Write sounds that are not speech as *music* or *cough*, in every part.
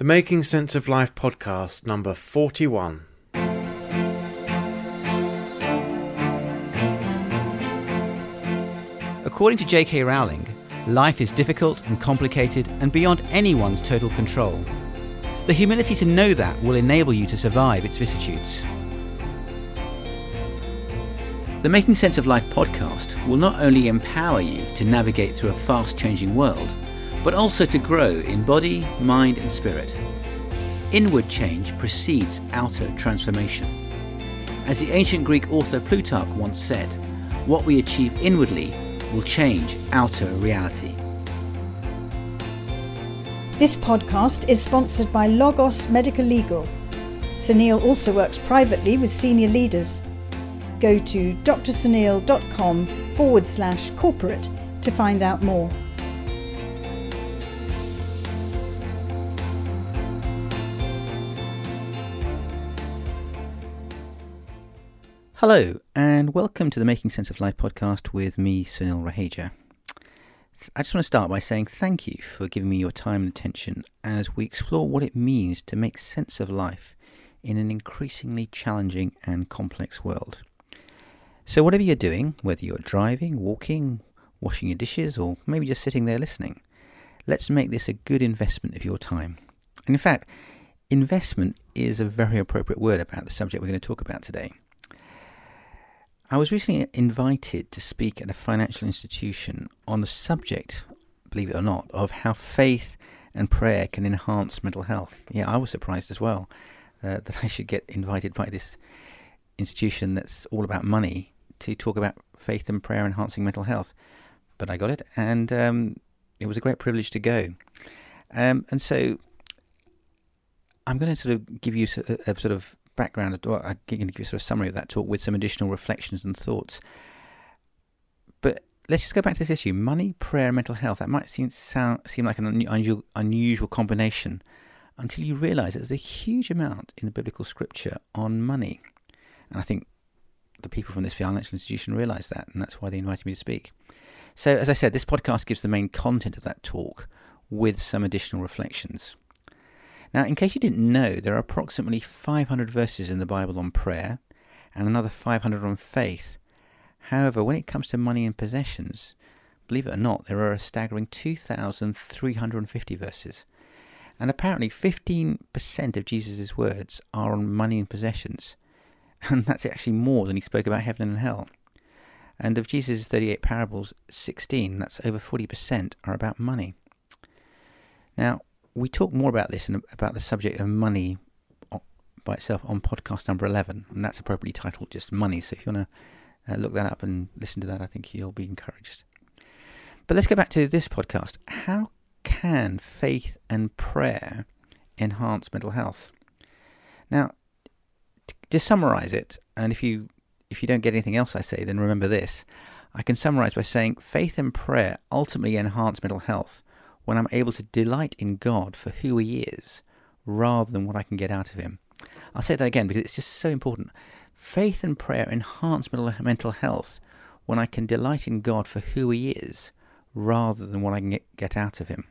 The Making Sense of Life podcast, number 41. According to J.K. Rowling, life is difficult and complicated and beyond anyone's total control. The humility to know that will enable you to survive its vicissitudes. The Making Sense of Life podcast will not only empower you to navigate through a fast changing world, but also to grow in body, mind, and spirit. Inward change precedes outer transformation. As the ancient Greek author Plutarch once said, what we achieve inwardly will change outer reality. This podcast is sponsored by Logos Medical Legal. Sunil also works privately with senior leaders. Go to drsunil.com forward slash corporate to find out more. Hello, and welcome to the Making Sense of Life podcast with me, Sunil Raheja. I just want to start by saying thank you for giving me your time and attention as we explore what it means to make sense of life in an increasingly challenging and complex world. So, whatever you're doing, whether you're driving, walking, washing your dishes, or maybe just sitting there listening, let's make this a good investment of your time. And in fact, investment is a very appropriate word about the subject we're going to talk about today. I was recently invited to speak at a financial institution on the subject, believe it or not, of how faith and prayer can enhance mental health. Yeah, I was surprised as well uh, *laughs* that I should get invited by this institution that's all about money to talk about faith and prayer enhancing mental health. But I got it, and um, it was a great privilege to go. Um, and so I'm going to sort of give you a, a sort of background, well, I'm going to give you sort of summary of that talk with some additional reflections and thoughts. But let's just go back to this issue: money, prayer, and mental health. That might seem sound seem like an unusual, unusual combination until you realise there's a huge amount in the biblical scripture on money, and I think the people from this financial institution realise that, and that's why they invited me to speak. So, as I said, this podcast gives the main content of that talk with some additional reflections. Now, in case you didn't know, there are approximately 500 verses in the Bible on prayer and another 500 on faith. However, when it comes to money and possessions, believe it or not, there are a staggering 2,350 verses. And apparently, 15% of Jesus' words are on money and possessions. *laughs* And that's actually more than he spoke about heaven and hell. And of Jesus' 38 parables, 16, that's over 40%, are about money. Now, we talk more about this and about the subject of money by itself on podcast number 11, and that's appropriately titled just Money. So if you want to uh, look that up and listen to that, I think you'll be encouraged. But let's go back to this podcast. How can faith and prayer enhance mental health? Now, to, to summarize it, and if you if you don't get anything else I say, then remember this. I can summarize by saying faith and prayer ultimately enhance mental health when I'm able to delight in God for who He is rather than what I can get out of Him. I'll say that again because it's just so important. Faith and prayer enhance mental health when I can delight in God for who He is rather than what I can get out of Him.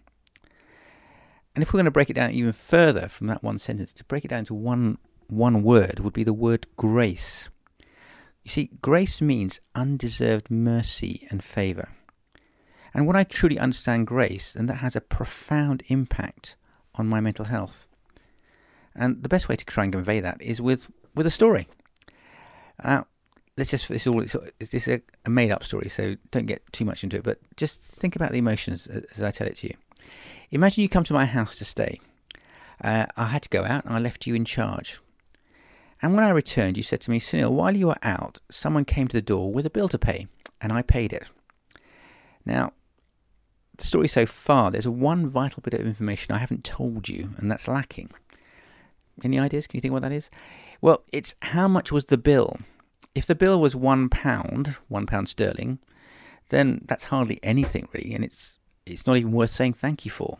And if we're going to break it down even further from that one sentence, to break it down to one, one word would be the word grace. You see, grace means undeserved mercy and favour. And when I truly understand grace, then that has a profound impact on my mental health. And the best way to try and convey that is with, with a story. Uh, let's just, it's all, it's, it's a, a made up story, so don't get too much into it, but just think about the emotions as I tell it to you. Imagine you come to my house to stay. Uh, I had to go out and I left you in charge. And when I returned, you said to me, Sunil, while you were out, someone came to the door with a bill to pay, and I paid it. Now, the story so far, there's one vital bit of information I haven't told you, and that's lacking. Any ideas? Can you think what that is? Well, it's how much was the bill? If the bill was one pound, one pound sterling, then that's hardly anything really, and it's it's not even worth saying thank you for.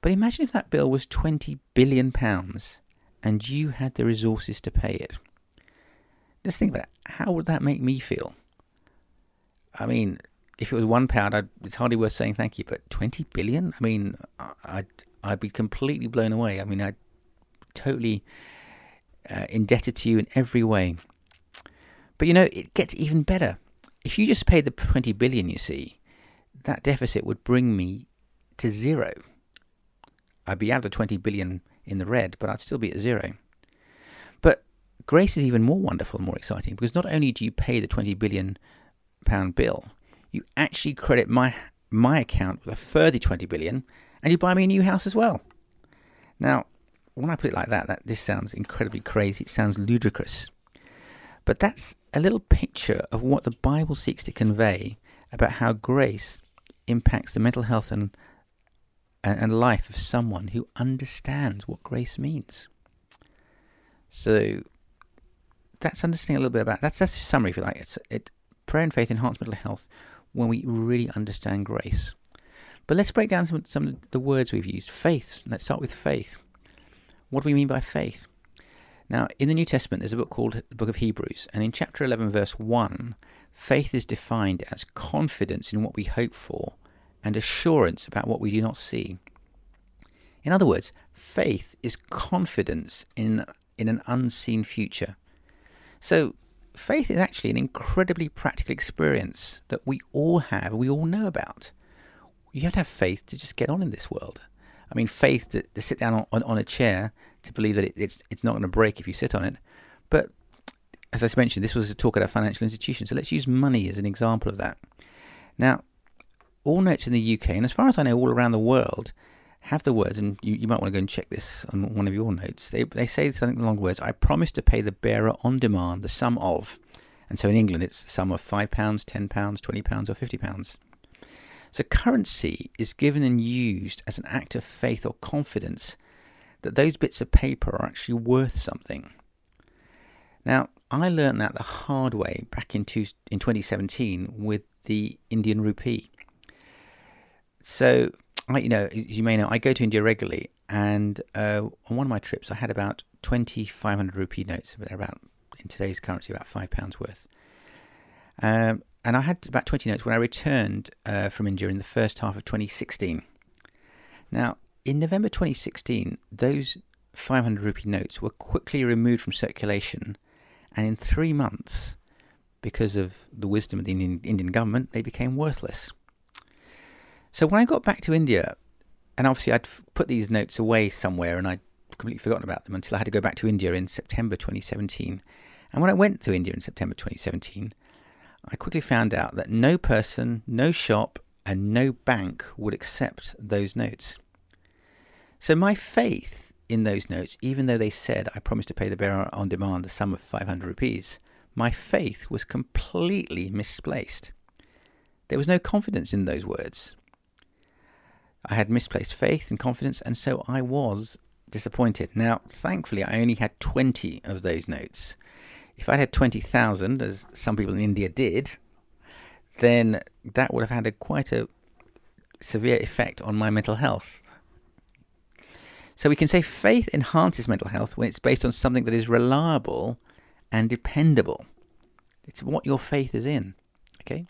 But imagine if that bill was twenty billion pounds, and you had the resources to pay it. Just think about it. How would that make me feel? I mean, if it was one pound, I'd, it's hardly worth saying thank you. But twenty billion? I mean, I'd I'd be completely blown away. I mean, I'd totally uh, indebted to you in every way. But you know, it gets even better. If you just paid the 20 billion, you see, that deficit would bring me to zero. I'd be out of the 20 billion in the red, but I'd still be at zero. But grace is even more wonderful and more exciting because not only do you pay the 20 billion pound bill, you actually credit my my account with a further 20 billion and you buy me a new house as well. Now, when I put it like that, that this sounds incredibly crazy. It sounds ludicrous. But that's a little picture of what the Bible seeks to convey about how grace impacts the mental health and and life of someone who understands what grace means. So that's understanding a little bit about that's that's a summary if you like. It's it prayer and faith enhance mental health when we really understand grace. But let's break down some, some of the words we've used. Faith. Let's start with faith. What do we mean by faith? Now, in the New Testament, there's a book called the Book of Hebrews, and in chapter 11, verse 1, faith is defined as confidence in what we hope for and assurance about what we do not see. In other words, faith is confidence in, in an unseen future. So, faith is actually an incredibly practical experience that we all have, we all know about. You have to have faith to just get on in this world. I mean, faith to, to sit down on, on, on, a chair to believe that it, it's it's not going to break if you sit on it. But as I mentioned, this was a talk at a financial institution, so let's use money as an example of that. Now, all notes in the UK, and as far as I know, all around the world, have the words, and you, you might want to go and check this on one of your notes. They, they say something along the words, I promise to pay the bearer on demand the sum of, and so in England it's the sum of £5, £10, £20 or £50. So currency is given and used as an act of faith or confidence that those bits of paper are actually worth something. Now, I learned that the hard way back in, two, in 2017 with the Indian rupee. So, I, you know, as you may know, I go to India regularly, and uh, on one of my trips, I had about 2,500 rupee notes. They're about, in today's currency, about five pounds worth. Um, and I had about 20 notes when I returned uh, from India in the first half of 2016. Now, in November 2016, those 500 rupee notes were quickly removed from circulation, and in three months, because of the wisdom of the Indian, Indian government, they became worthless. So when I got back to India, and obviously I'd put these notes away somewhere and I'd completely forgotten about them until I had to go back to India in September 2017. And when I went to India in September 2017, I quickly found out that no person, no shop, and no bank would accept those notes. So my faith in those notes, even though they said I promised to pay the bearer on demand the sum of 500 rupees, my faith was completely misplaced. There was no confidence in those words. I had misplaced faith and confidence, and so I was disappointed. Now, thankfully, I only had 20 of those notes. If I had 20,000, as some people in India did, then that would have had a quite a severe effect on my mental health. So we can say faith enhances mental health when it's based on something that is reliable and dependable. It's what your faith is in. Okay?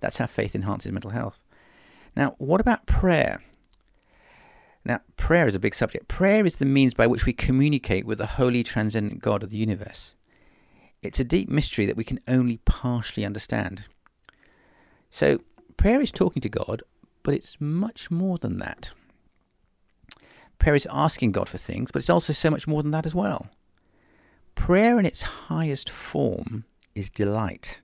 That's how faith enhances mental health. Now, what about prayer? Now, prayer is a big subject. Prayer is the means by which we communicate with the holy, transcendent God of the universe. It's a deep mystery that we can only partially understand. So, prayer is talking to God, but it's much more than that. Prayer is asking God for things, but it's also so much more than that as well. Prayer in its highest form is delight.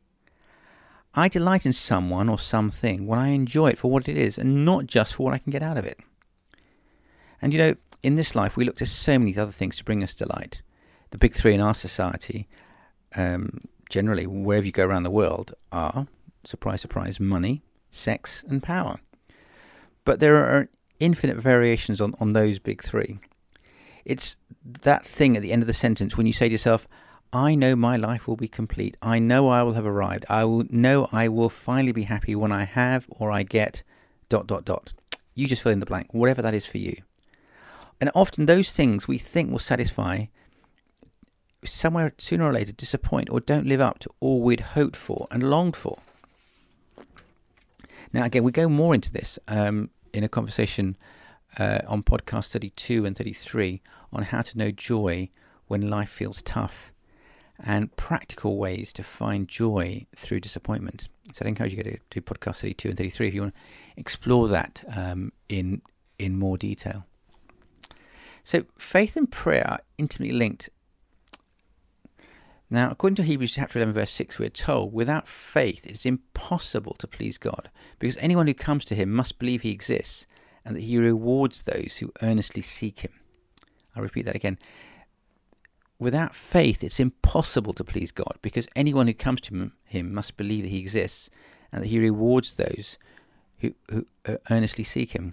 I delight in someone or something when I enjoy it for what it is and not just for what I can get out of it. And you know, in this life, we look to so many other things to bring us delight. The big three in our society, um, generally, wherever you go around the world, are surprise, surprise, money, sex, and power. But there are infinite variations on, on those big three. It's that thing at the end of the sentence when you say to yourself, I know my life will be complete. I know I will have arrived. I will know I will finally be happy when I have or I get dot dot dot. You just fill in the blank, whatever that is for you. And often those things we think will satisfy somewhere sooner or later disappoint or don't live up to all we'd hoped for and longed for. Now, again, we go more into this um, in a conversation uh, on podcast 32 and 33 on how to know joy when life feels tough and practical ways to find joy through disappointment. So I'd encourage you to go to, podcast 32 and 33 if you want to explore that um, in in more detail. So faith and prayer are intimately linked. Now, according to Hebrews chapter 11, verse 6, we're told, without faith it is impossible to please God, because anyone who comes to him must believe he exists and that he rewards those who earnestly seek him. I'll repeat that again without faith, it's impossible to please God because anyone who comes to him must believe that he exists and that he rewards those who, who earnestly seek him.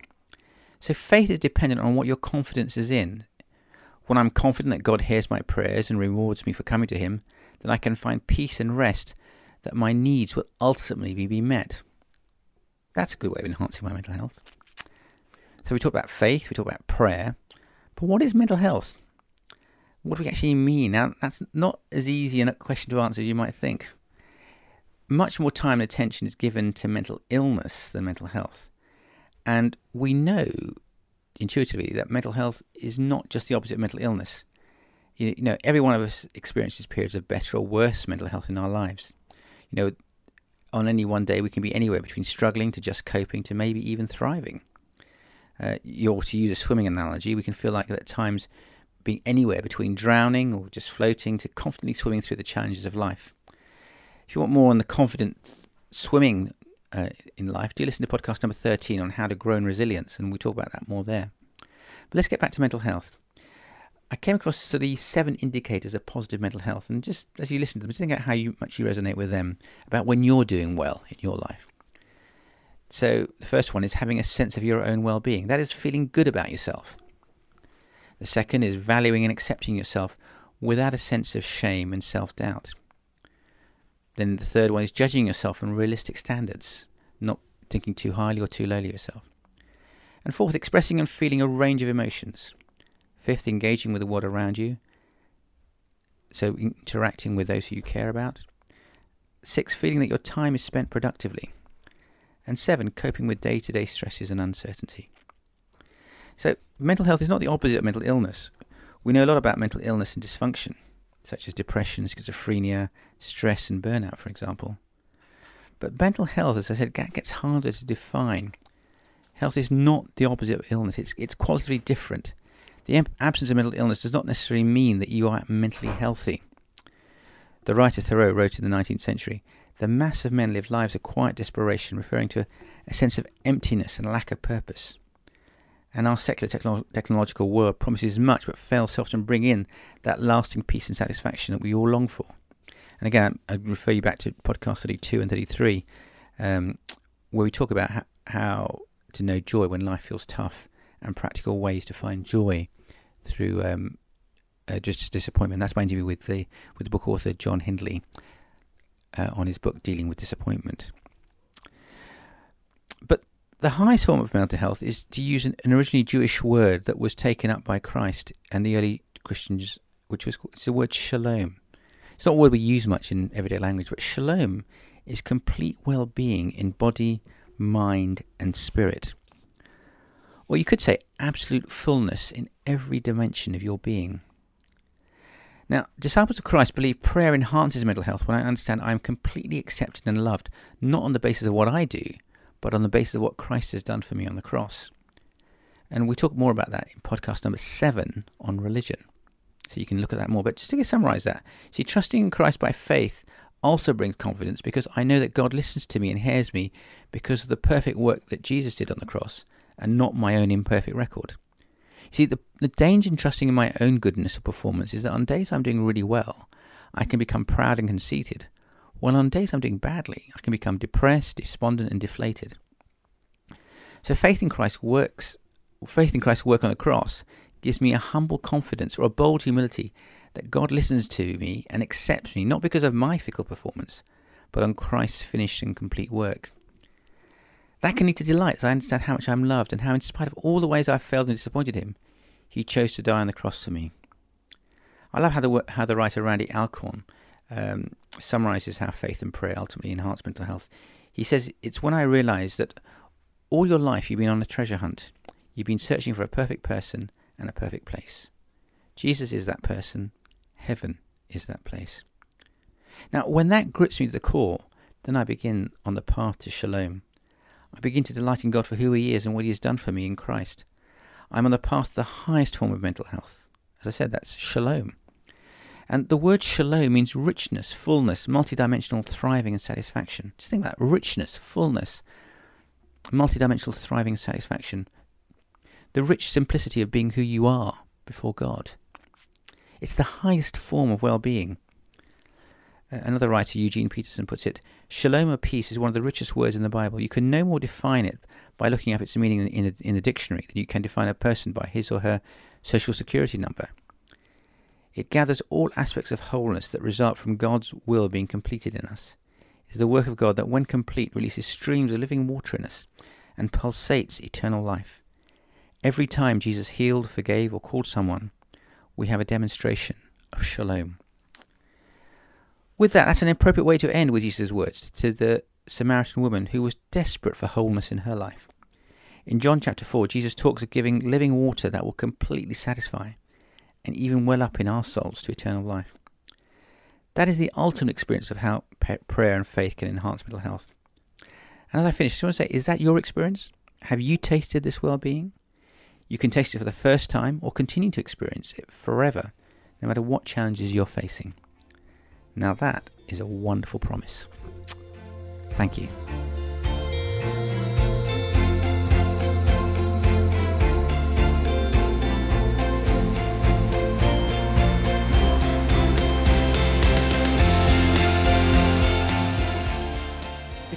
So faith is dependent on what your confidence is in. When I'm confident that God hears my prayers and rewards me for coming to him, then I can find peace and rest that my needs will ultimately be met. That's a good way of enhancing my mental health. So we talk about faith, we talk about prayer, but what is mental health? What do we actually mean? Now, that's not as easy a question to answer as you might think. Much more time and attention is given to mental illness than mental health. And we know intuitively that mental health is not just the opposite of mental illness. You know, every one of us experiences periods of better or worse mental health in our lives. You know, on any one day, we can be anywhere between struggling to just coping to maybe even thriving. Uh, or to use a swimming analogy, we can feel like at times being anywhere between drowning or just floating to confidently swimming through the challenges of life. If you want more on the confident swimming uh, in life, do listen to podcast number 13 on how to grow in resilience, and we talk about that more there. But let's get back to mental health. I came across the seven indicators of positive mental health, and just as you listen to them, just think about how you, much you resonate with them about when you're doing well in your life. So, the first one is having a sense of your own well being. That is feeling good about yourself. The second is valuing and accepting yourself without a sense of shame and self doubt. Then the third one is judging yourself on realistic standards, not thinking too highly or too lowly of yourself. And fourth, expressing and feeling a range of emotions. Fifth, engaging with the world around you, so interacting with those who you care about. Six, feeling that your time is spent productively. And seven, coping with day to day stresses and uncertainty. So, mental health is not the opposite of mental illness. We know a lot about mental illness and dysfunction, such as depression, schizophrenia, stress, and burnout, for example. But mental health, as I said, gets harder to define. Health is not the opposite of illness, it's, it's qualitatively different. The absence of mental illness does not necessarily mean that you are mentally healthy. The writer Thoreau wrote in the 19th century The mass of men live lives of quiet desperation, referring to a, a sense of emptiness and lack of purpose and our secular techno- technological world promises much but fails to often bring in that lasting peace and satisfaction that we all long for. And again, I refer you back to podcast 32 and 33, um, where we talk about ha- how to know joy when life feels tough and practical ways to find joy through um, uh, just disappointment. That's my interview with the with the book author John Hindley uh, on his book dealing with disappointment. But the highest form of mental health is to use an, an, originally Jewish word that was taken up by Christ and the early Christians, which was it's the word shalom. It's not a word we use much in everyday language, but shalom is complete well-being in body, mind, and spirit. Or you could say absolute fullness in every dimension of your being. Now, disciples of Christ believe prayer enhances mental health when I understand I am completely accepted and loved, not on the basis of what I do, but on the basis of what Christ has done for me on the cross. And we talk more about that in podcast number seven on religion. So you can look at that more. But just to summarize that, see, trusting in Christ by faith also brings confidence because I know that God listens to me and hears me because of the perfect work that Jesus did on the cross and not my own imperfect record. You see, the, the danger in trusting in my own goodness or performance is that on days I'm doing really well, I can become proud and conceited well, on days I'm doing badly, I can become depressed, despondent, and deflated. So faith in Christ works. Faith in Christ's work on the cross gives me a humble confidence or a bold humility that God listens to me and accepts me, not because of my fickle performance, but on Christ's finished and complete work. That can lead to delight as I understand how much I'm loved and how, in spite of all the ways I've failed and disappointed Him, He chose to die on the cross for me. I love how the, how the writer Randy Alcorn um, summarizes how faith and prayer ultimately enhance mental health. He says, It's when I realized that all your life you've been on a treasure hunt. You've been searching for a perfect person and a perfect place. Jesus is that person. Heaven is that place. Now, when that grips me to the core, then I begin on the path to shalom. I begin to delight in God for who He is and what He has done for me in Christ. I'm on the path to the highest form of mental health. As I said, that's shalom. And the word shalom means richness, fullness, multidimensional thriving and satisfaction. Just think about that richness, fullness, multidimensional thriving and satisfaction. The rich simplicity of being who you are before God. It's the highest form of well being. Uh, another writer, Eugene Peterson, puts it Shalom or peace is one of the richest words in the Bible. You can no more define it by looking up its meaning in, in, in the dictionary than you can define a person by his or her social security number. It gathers all aspects of wholeness that result from God's will being completed in us. It is the work of God that, when complete, releases streams of living water in us and pulsates eternal life. Every time Jesus healed, forgave, or called someone, we have a demonstration of shalom. With that, that's an appropriate way to end with Jesus' words to the Samaritan woman who was desperate for wholeness in her life. In John chapter 4, Jesus talks of giving living water that will completely satisfy and even well up in our souls to eternal life. That is the ultimate experience of how prayer and faith can enhance mental health. And as I finish, I just want to say, is that your experience? Have you tasted this well being? You can taste it for the first time or continue to experience it forever, no matter what challenges you're facing. Now, that is a wonderful promise. Thank you.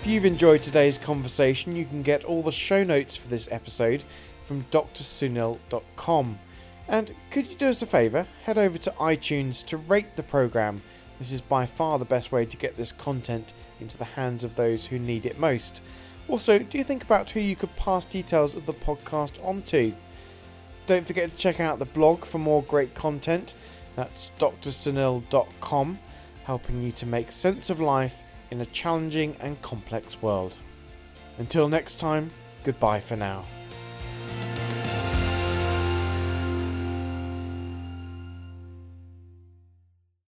If you've enjoyed today's conversation, you can get all the show notes for this episode from drsunil.com. And could you do us a favour? Head over to iTunes to rate the programme. This is by far the best way to get this content into the hands of those who need it most. Also, do you think about who you could pass details of the podcast on to? Don't forget to check out the blog for more great content. That's drsunil.com, helping you to make sense of life in a challenging and complex world. Until next time, goodbye for now.